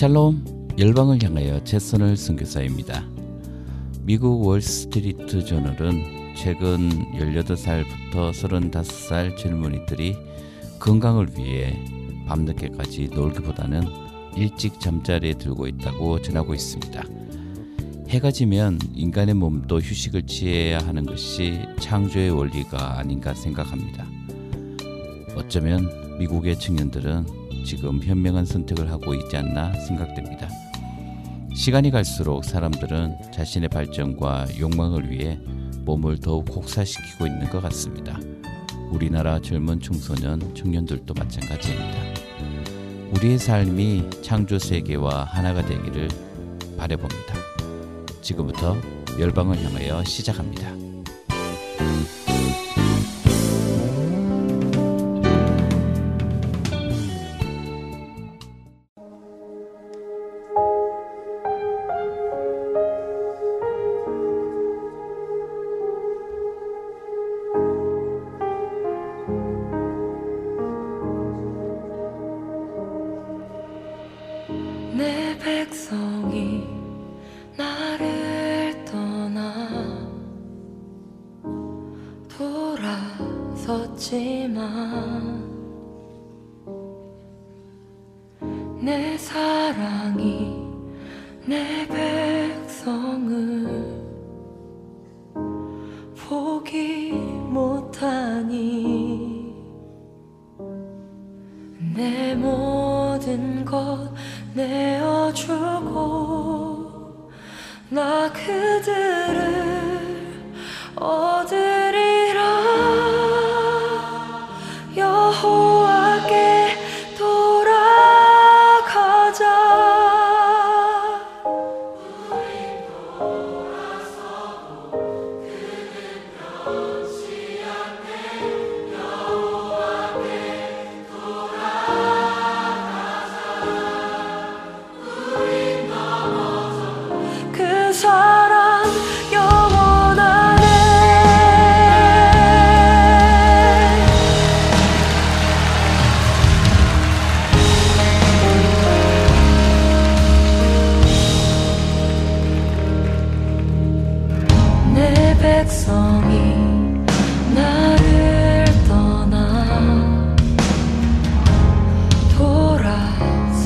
샬롬 열방을 향하여 최선을 선교사입니다. 미국 월스트리트 저널은 최근 18살부터 35살 젊은이들이 건강을 위해 밤늦게까지 놀기보다는 일찍 잠자리에 들고 있다고 전하고 있습니다. 해가 지면 인간의 몸도 휴식을 취해야 하는 것이 창조의 원리가 아닌가 생각합니다. 어쩌면 미국의 청년들은 지금 현명한 선택을 하고 있지 않나 생각됩니다. 시간이 갈수록 사람들은 자신의 발전과 욕망을 위해 몸을 더욱 혹사시키고 있는 것 같습니다. 우리나라 젊은 청소년, 청년들도 마찬가지입니다. 우리의 삶이 창조 세계와 하나가 되기를 바래봅니다. 지금부터 열방을 향하여 시작합니다.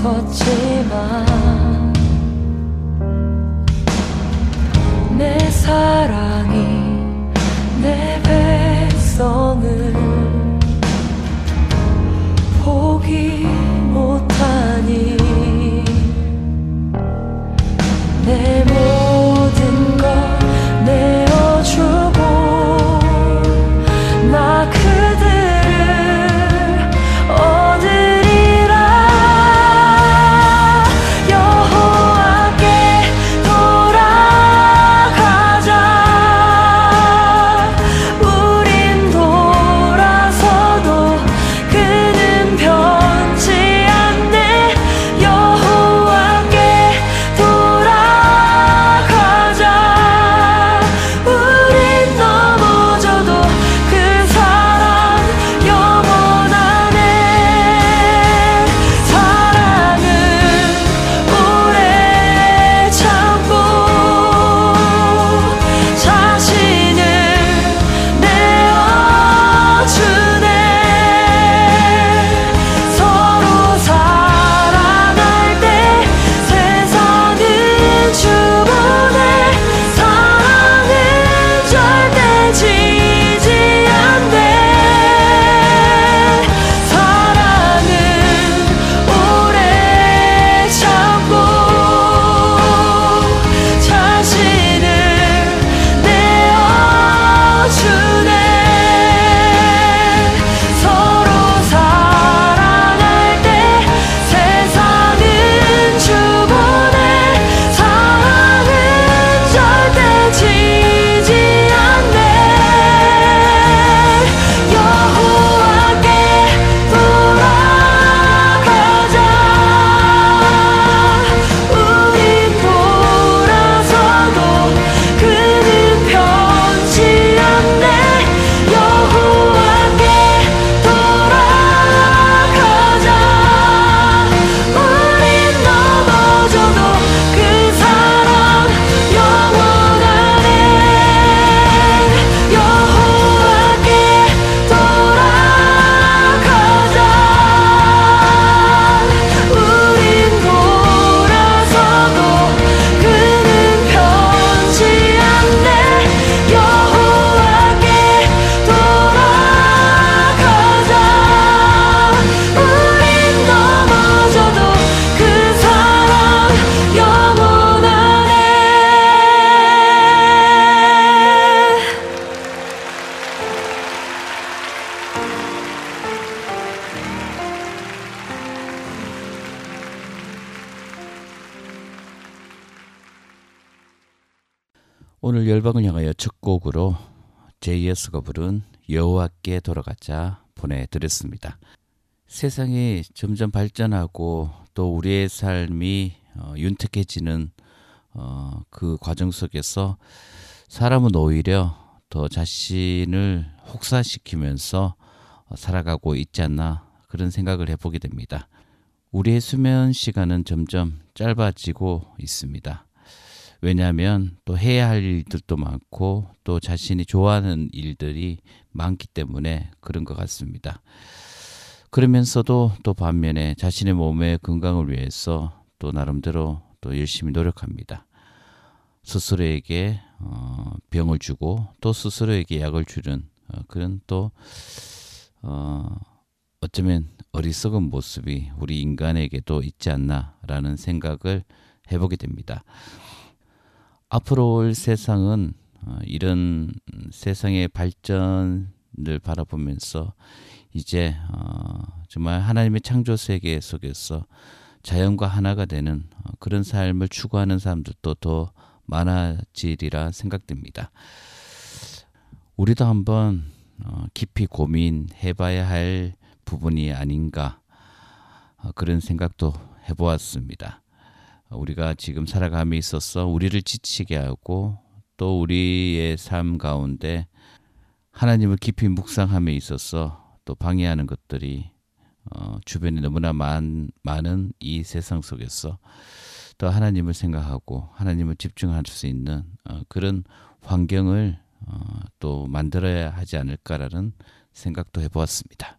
돌아섰지만 내 사랑이 내 백성을 포기 제이어스가 부른 여호와께 돌아가자 보내드렸습니다. 세상이 점점 발전하고 또 우리의 삶이 어, 윤택해지는 어, 그 과정 속에서 사람은 오히려 더 자신을 혹사시키면서 살아가고 있지 않나 그런 생각을 해보게 됩니다. 우리의 수면 시간은 점점 짧아지고 있습니다. 왜냐하면 또 해야 할 일들도 많고 또 자신이 좋아하는 일들이 많기 때문에 그런 것 같습니다. 그러면서도 또 반면에 자신의 몸의 건강을 위해서 또 나름대로 또 열심히 노력합니다. 스스로에게 어, 병을 주고 또 스스로에게 약을 주는 어, 그런 또 어, 어쩌면 어리석은 모습이 우리 인간에게도 있지 않나라는 생각을 해보게 됩니다. 앞으로 올 세상은 어, 이런 세상의 발전을 바라보면서 이제 어, 정말 하나님의 창조 세계 속에서 자연과 하나가 되는 어, 그런 삶을 추구하는 사람들도 더 많아지리라 생각됩니다. 우리도 한번 어, 깊이 고민해봐야 할 부분이 아닌가 어, 그런 생각도 해보았습니다. 우리가 지금 살아감에 있어서 우리를 지치게 하고 또 우리의 삶 가운데 하나님을 깊이 묵상함에 있어서 또 방해하는 것들이 어, 주변에 너무나 많, 많은 이 세상 속에서 또 하나님을 생각하고 하나님을 집중할 수 있는 어, 그런 환경을 어, 또 만들어야 하지 않을까라는 생각도 해보았습니다.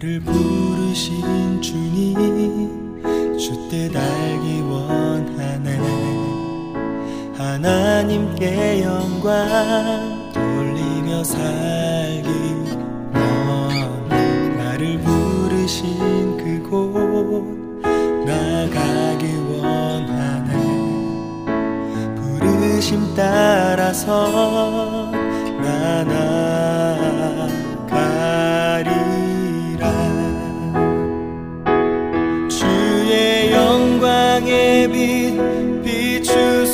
나를 부르신 주님 주뜻 알기 원하네. 하나님께 영광 돌리며 살기 원해. 나를 부르신 그곳 나가기 원하네. 부르심 따라서 나나 비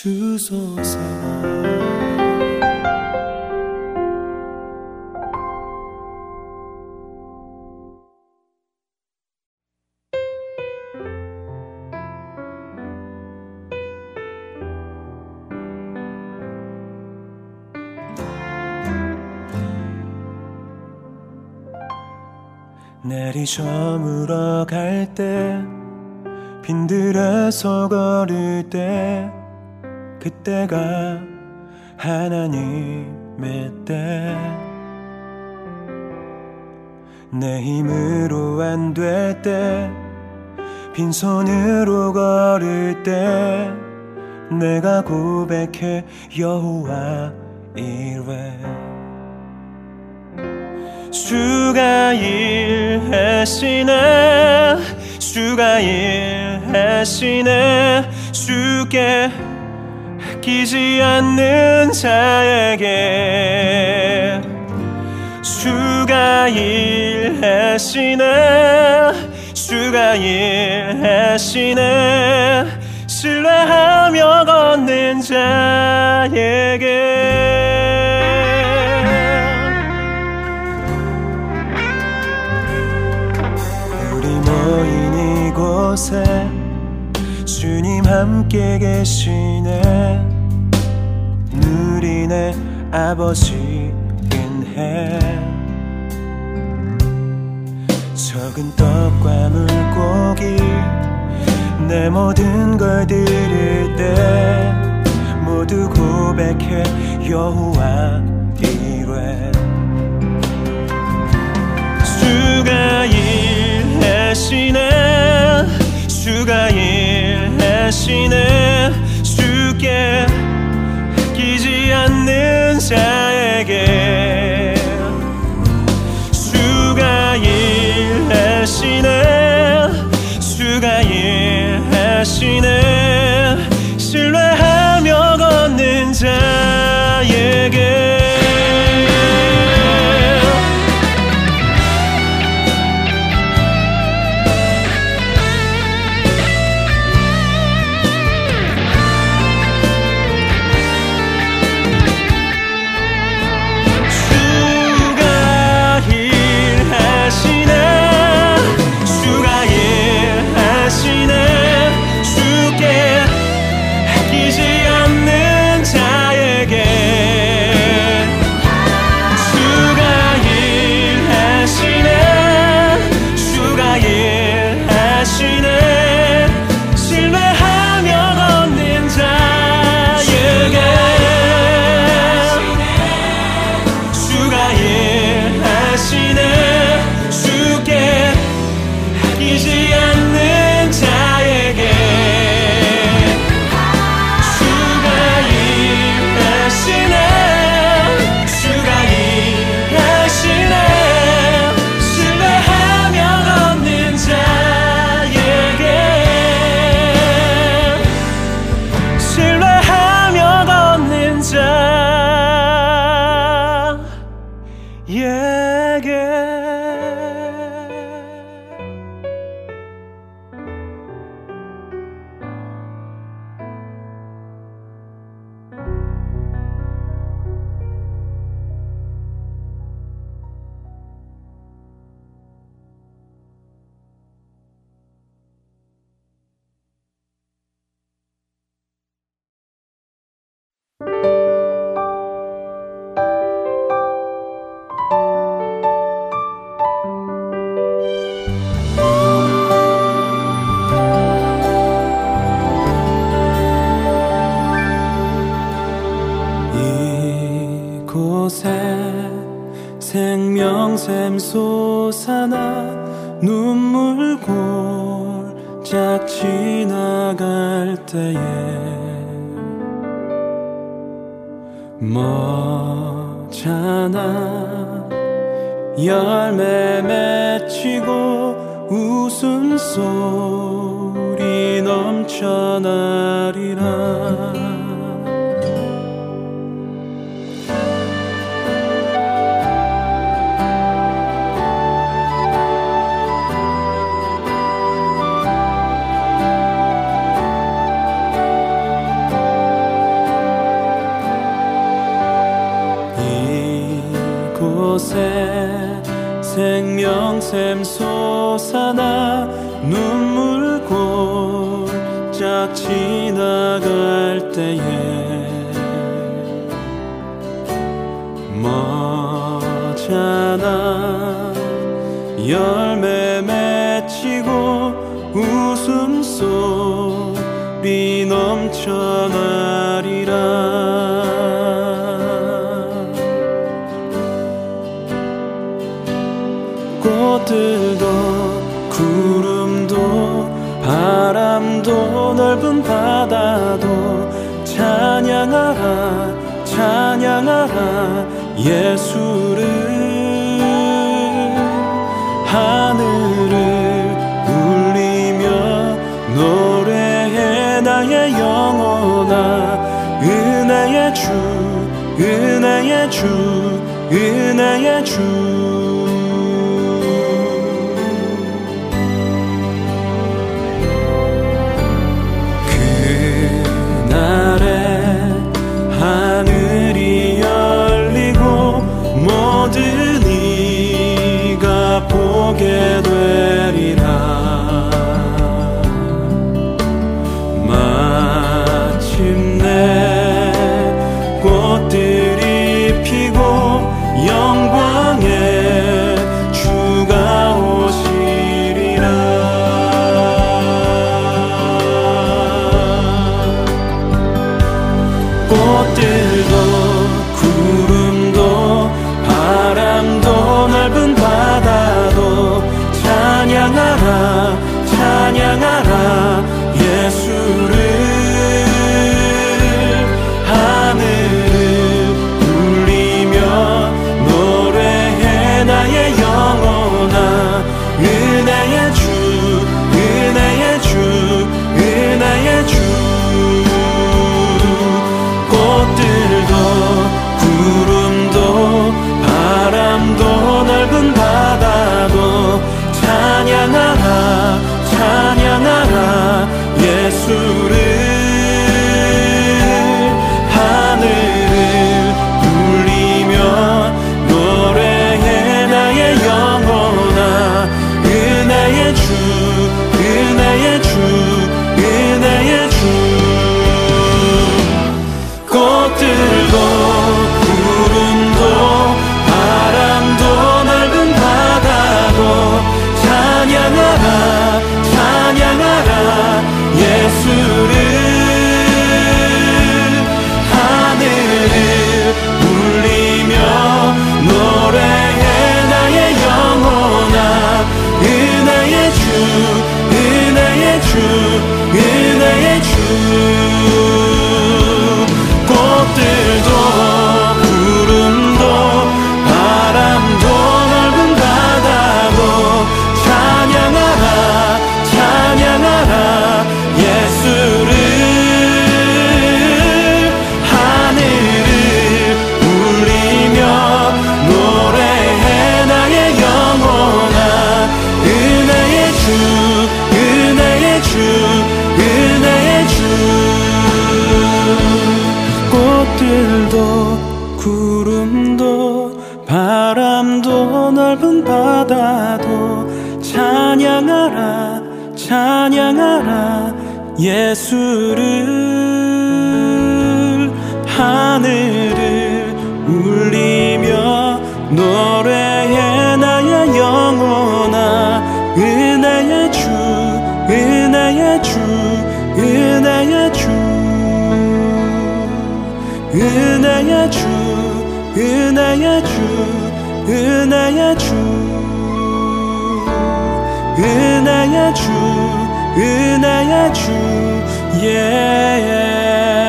주소서. 내리 저물어 갈때 빈들에서 걸을 때 그때가 하나님의 때. 내 힘으로 안 될 때 빈손으로 걸을 때 내가 고백해 여호와 이래 주가 일하시네 주가 일하시네 주께 끼지 않는 자에게 주가 일하시네 주가 일하시네. 신뢰하며 걷는 자에게 이곳에 주님 함께 계시네 아버지 은혜 적은 떡과 물고기 내 모든 걸 드릴 때 모두 고백해 여호와 이래 주가 일하시네 주가 일하시네 않는 자에게 주가 일하시네. 주가 일하시네 들도 구름도 바람도 넓은 바다도 찬양하라 찬양하라 예수를. 하늘을 울리며 노래해 나의 영혼아. 은혜의 주 은혜의 주 은혜의 주. 은하야 주 은하야 주 은하야 주 yeah.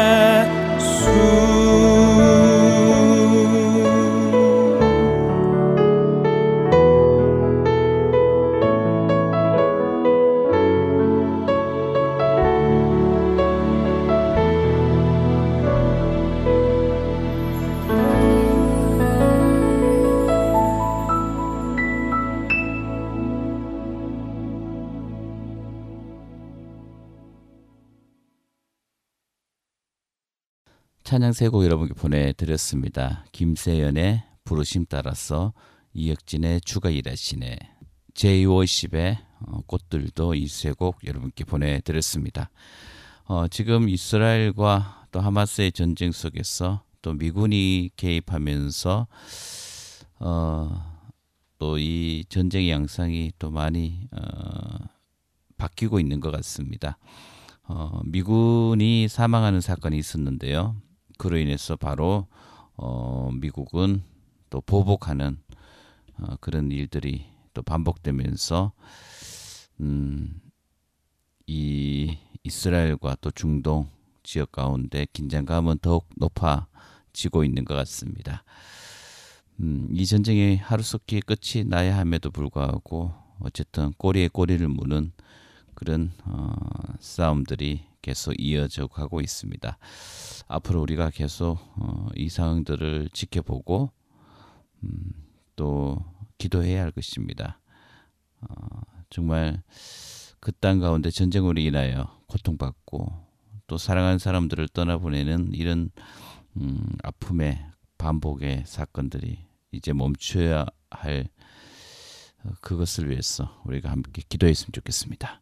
찬양 세 곡 여러분께 보내드렸습니다. 김세연의 부르심 따라서 이혁진의 주가 일하시네 제이워십의 어, 꽃들도 이 세 곡 여러분께 보내드렸습니다. 어, 지금 이스라엘과 또 하마스의 전쟁 속에서 또 미군이 개입하면서 어, 또 이 전쟁 양상이 또 많이 어, 바뀌고 있는 것 같습니다. 어, 미군이 사망하는 사건이 있었는데요. 그로 인해서 바로 어, 미국은 또 보복하는 어, 그런 일들이 또 반복되면서 음, 이 이스라엘과 또 중동 지역 가운데 긴장감은 더욱 높아지고 있는 것 같습니다. 음, 이 전쟁이 하루속히 끝이 나야 함에도 불구하고 어쨌든 꼬리에 꼬리를 무는 그런 어, 싸움들이 계속 이어져 가고 있습니다. 앞으로 우리가 계속 어, 이 상황들을 지켜보고 음, 또 기도해야 할 것입니다. 어, 정말 그 땅 가운데 전쟁으로 인하여 고통받고 또 사랑하는 사람들을 떠나보내는 이런 음, 아픔의 반복의 사건들이 이제 멈춰야 할 어, 그것을 위해서 우리가 함께 기도했으면 좋겠습니다.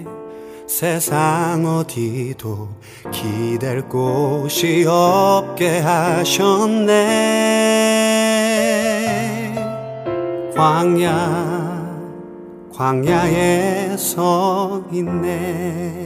세상 어디도 기댈 곳이 없게 하셨네. 광야 광야에 서 있네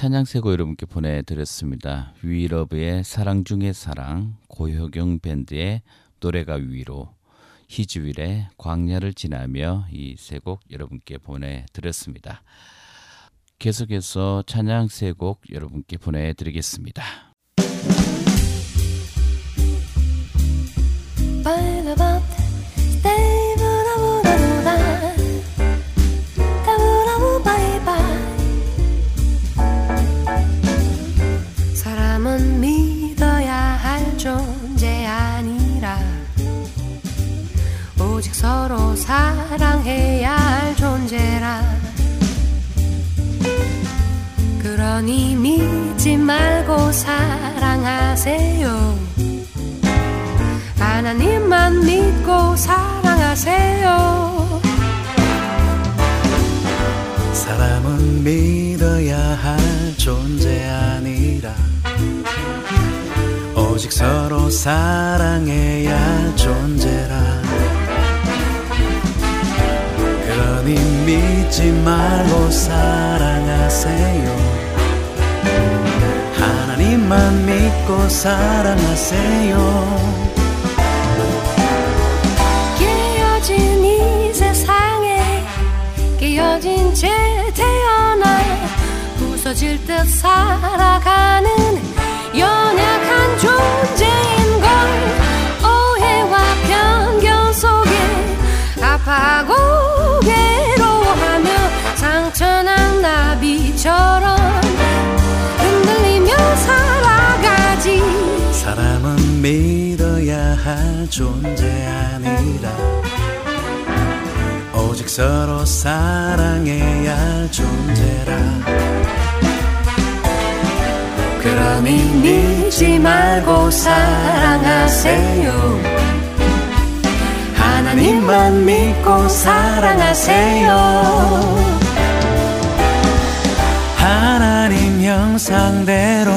찬양세고 여러분께 보내드렸습니다. 위러브의 사랑 중의 사랑, 고효경 밴드의 노래가 위로, 희주일의 광야를 지나며 이 세 곡 여러분께 보내드렸습니다. 계속해서 찬양 세 곡 여러분께 보내드리겠습니다. 오직 서로 사랑해야 할 존재라. 그러니 믿지 말고 사랑하세요. 하나님만 믿고 사랑하세요. 사람은 믿어야 할 존재 아니라. 오직 서로 사랑해야 할 존재라 그러니 믿지 말고 사랑하세요. 하나님만 믿고 사랑하세요. 깨어진 이 세상에 깨어진 채 태어나 부서질 듯 살아가는 연약한 존재인 걸 오해와 편견 속에 아파하고 나비처럼 흔들리며 살아가지. 사람은 믿어야 할 존재 아니라. 오직 서로 사랑해야 할 존재라. 그러니 믿지 말고 사랑하세요. 하나님만 믿고 사랑하세요 하나님 형상대로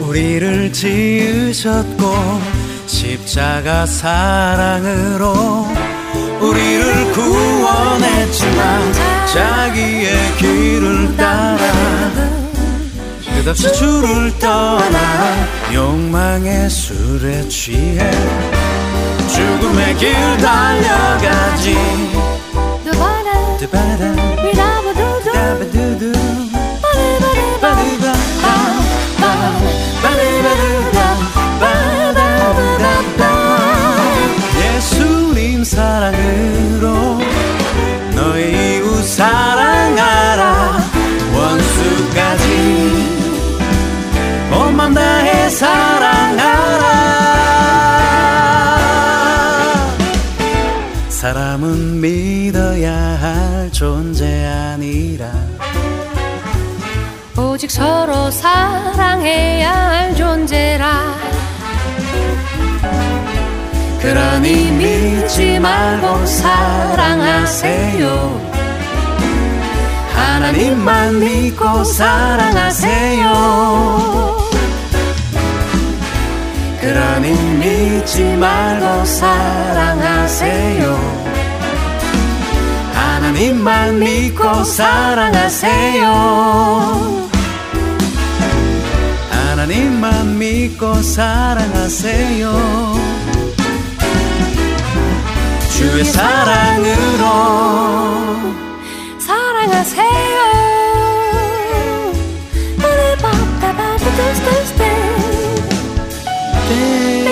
우리를 지으셨고 십자가 사랑으로 우리를 구원했지만 자기의 길을 따라 끝없이 주를 떠나 욕망의 술에 취해 죽음의 길 달려가지. 두바라 미라 서로 사랑해야 할 존재라. 그러니 믿지 말고 사랑하세요. 하나님만 믿고 사랑하세요. 그러니 믿지 말고 사랑하세요. 하나님만 믿고 사랑하세요 하나님만 믿고 사랑하세요. 주의 사랑으로 사랑하세요. 내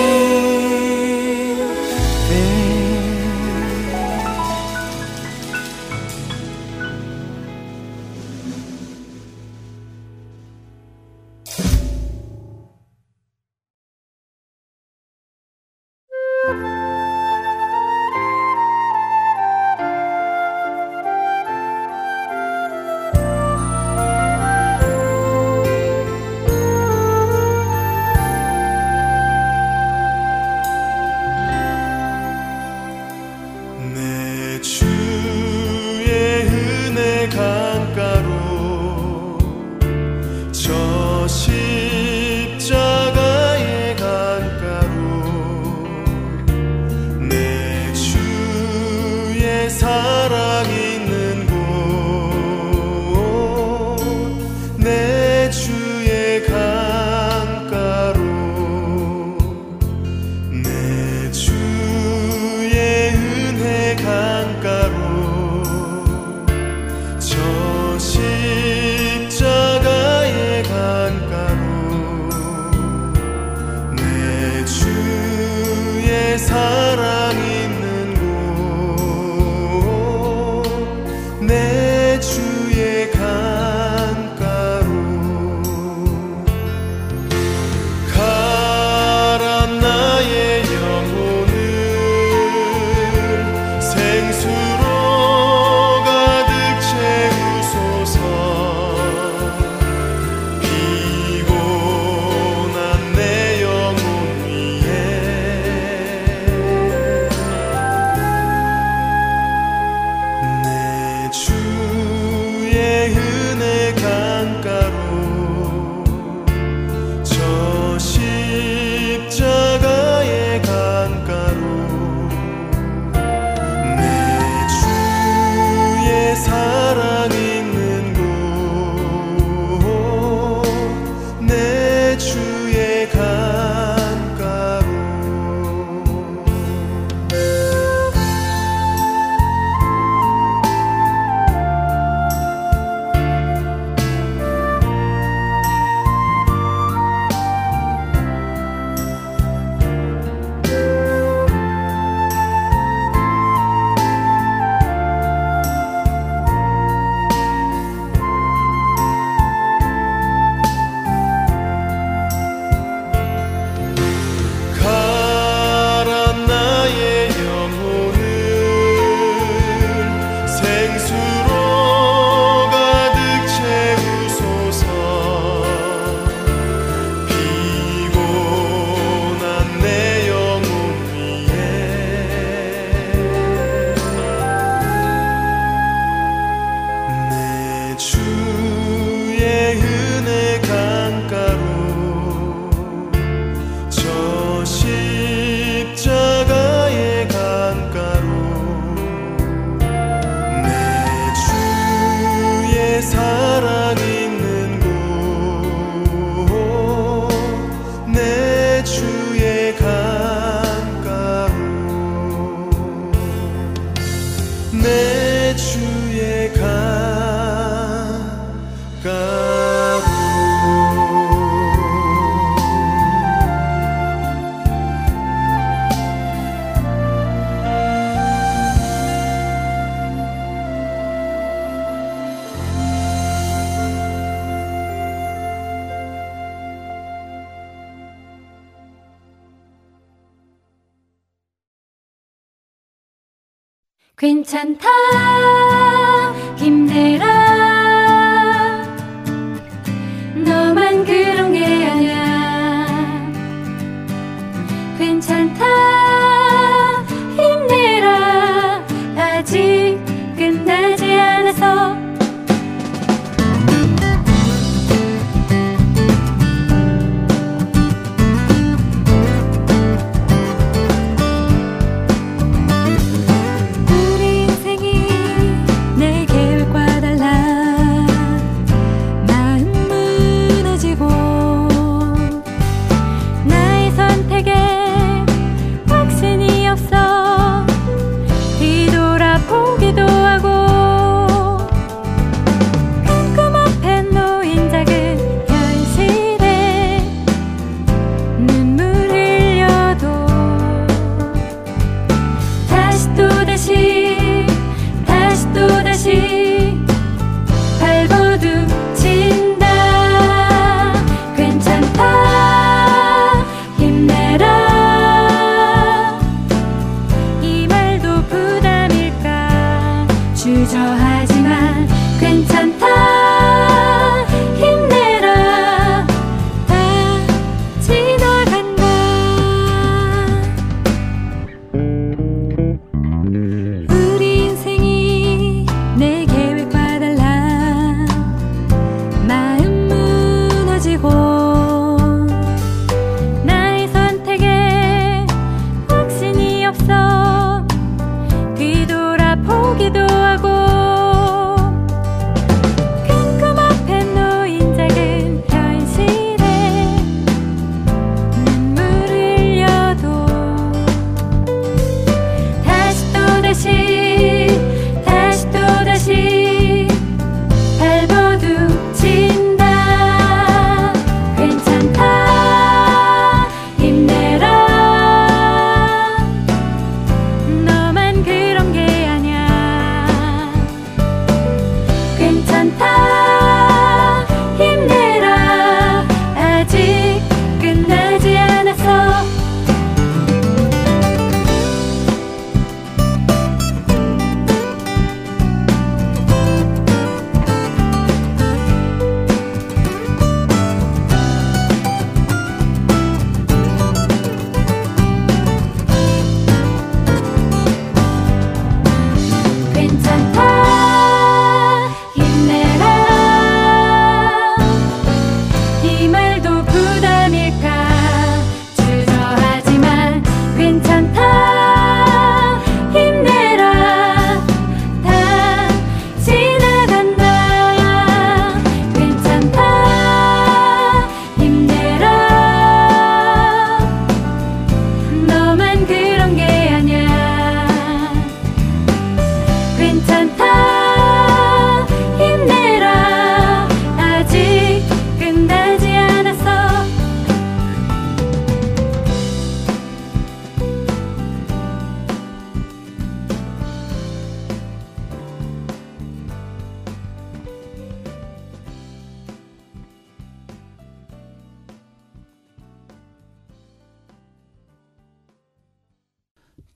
괜찮다. 힘내라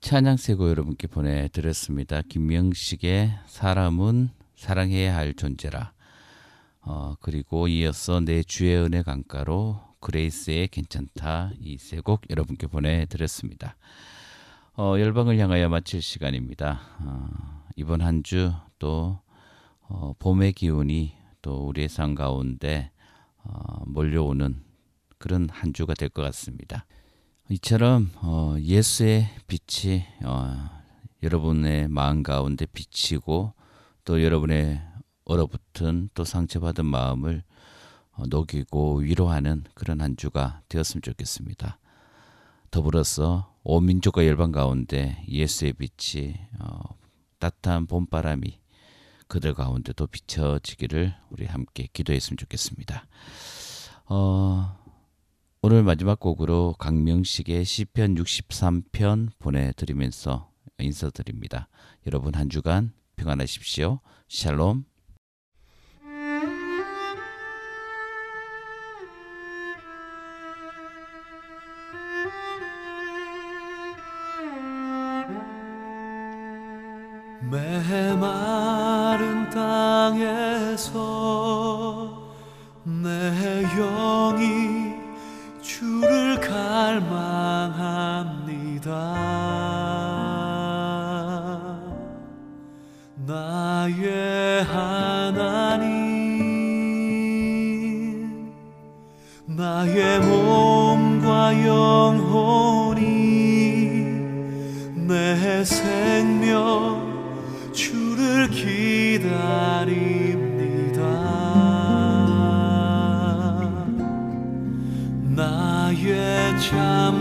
찬양세고 여러분께 보내드렸습니다. 김명식의 사람은 사랑해야 할 존재라. 어, 그리고 이어서 내 주의 은혜 강가로 그레이스의 괜찮다 이 세 곡 여러분께 보내드렸습니다. 어, 열방을 향하여 마칠 시간입니다. 어, 이번 한 주또 어, 봄의 기운이 또 우리의 삶 가운데 어, 몰려오는 그런 한 주가 될 것 같습니다. 이처럼 어, 예수의 빛이 어, 여러분의 마음 가운데 비치고 또 여러분의 얼어붙은 또 상처받은 마음을 어, 녹이고 위로하는 그런 한 주가 되었으면 좋겠습니다. 더불어서 온 민족과 열방 가운데 예수의 빛이 어, 따뜻한 봄바람이 그들 가운데도 비춰지기를 우리 함께 기도했으면 좋겠습니다. 어, 오늘 마지막 곡으로 강명식의 시편 63편 보내드리면서 인사드립니다. 여러분 한 주간 평안하십시오. 샬롬.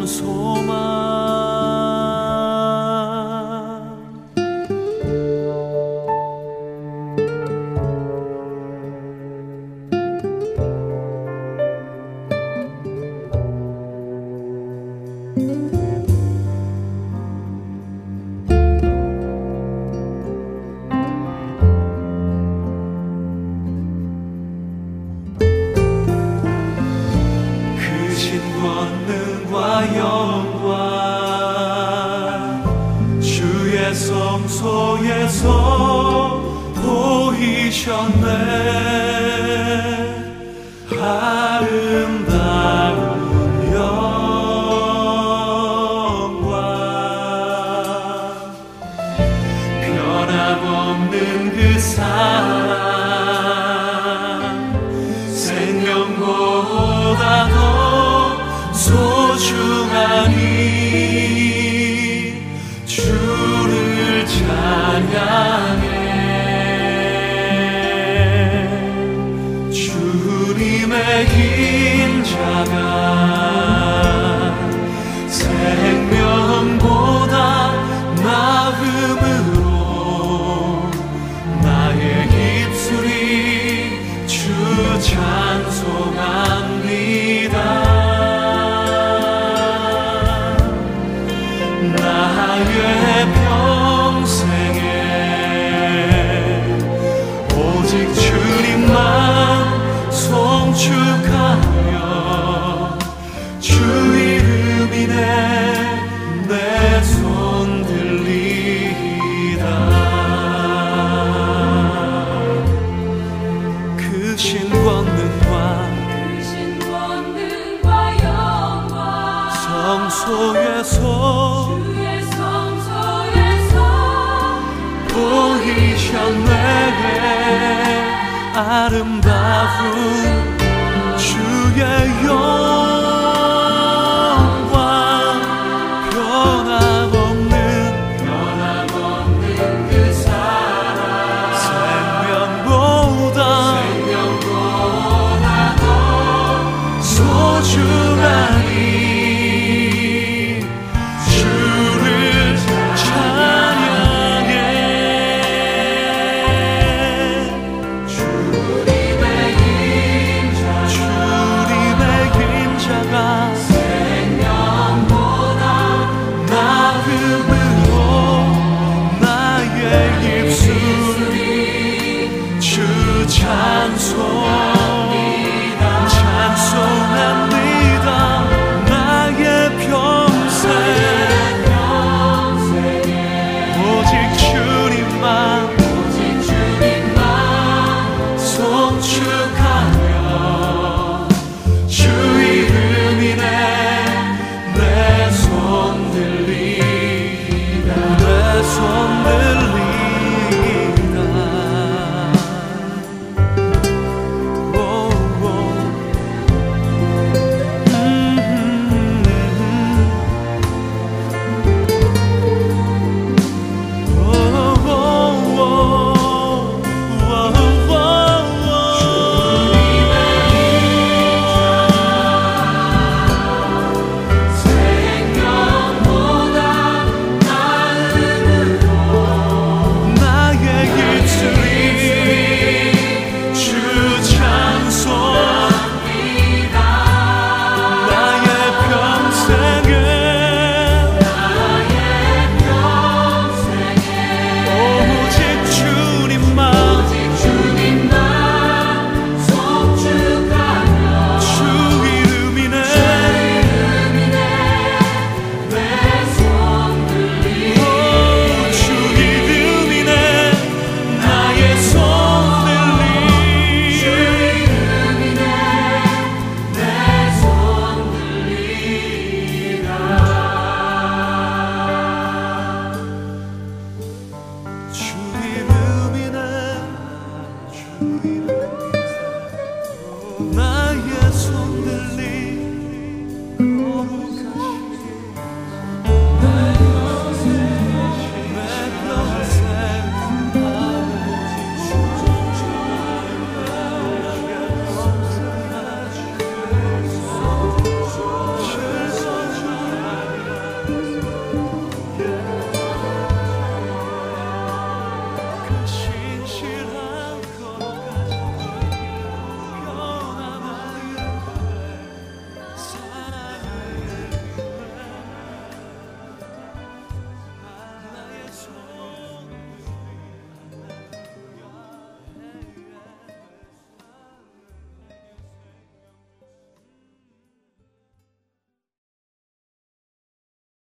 错。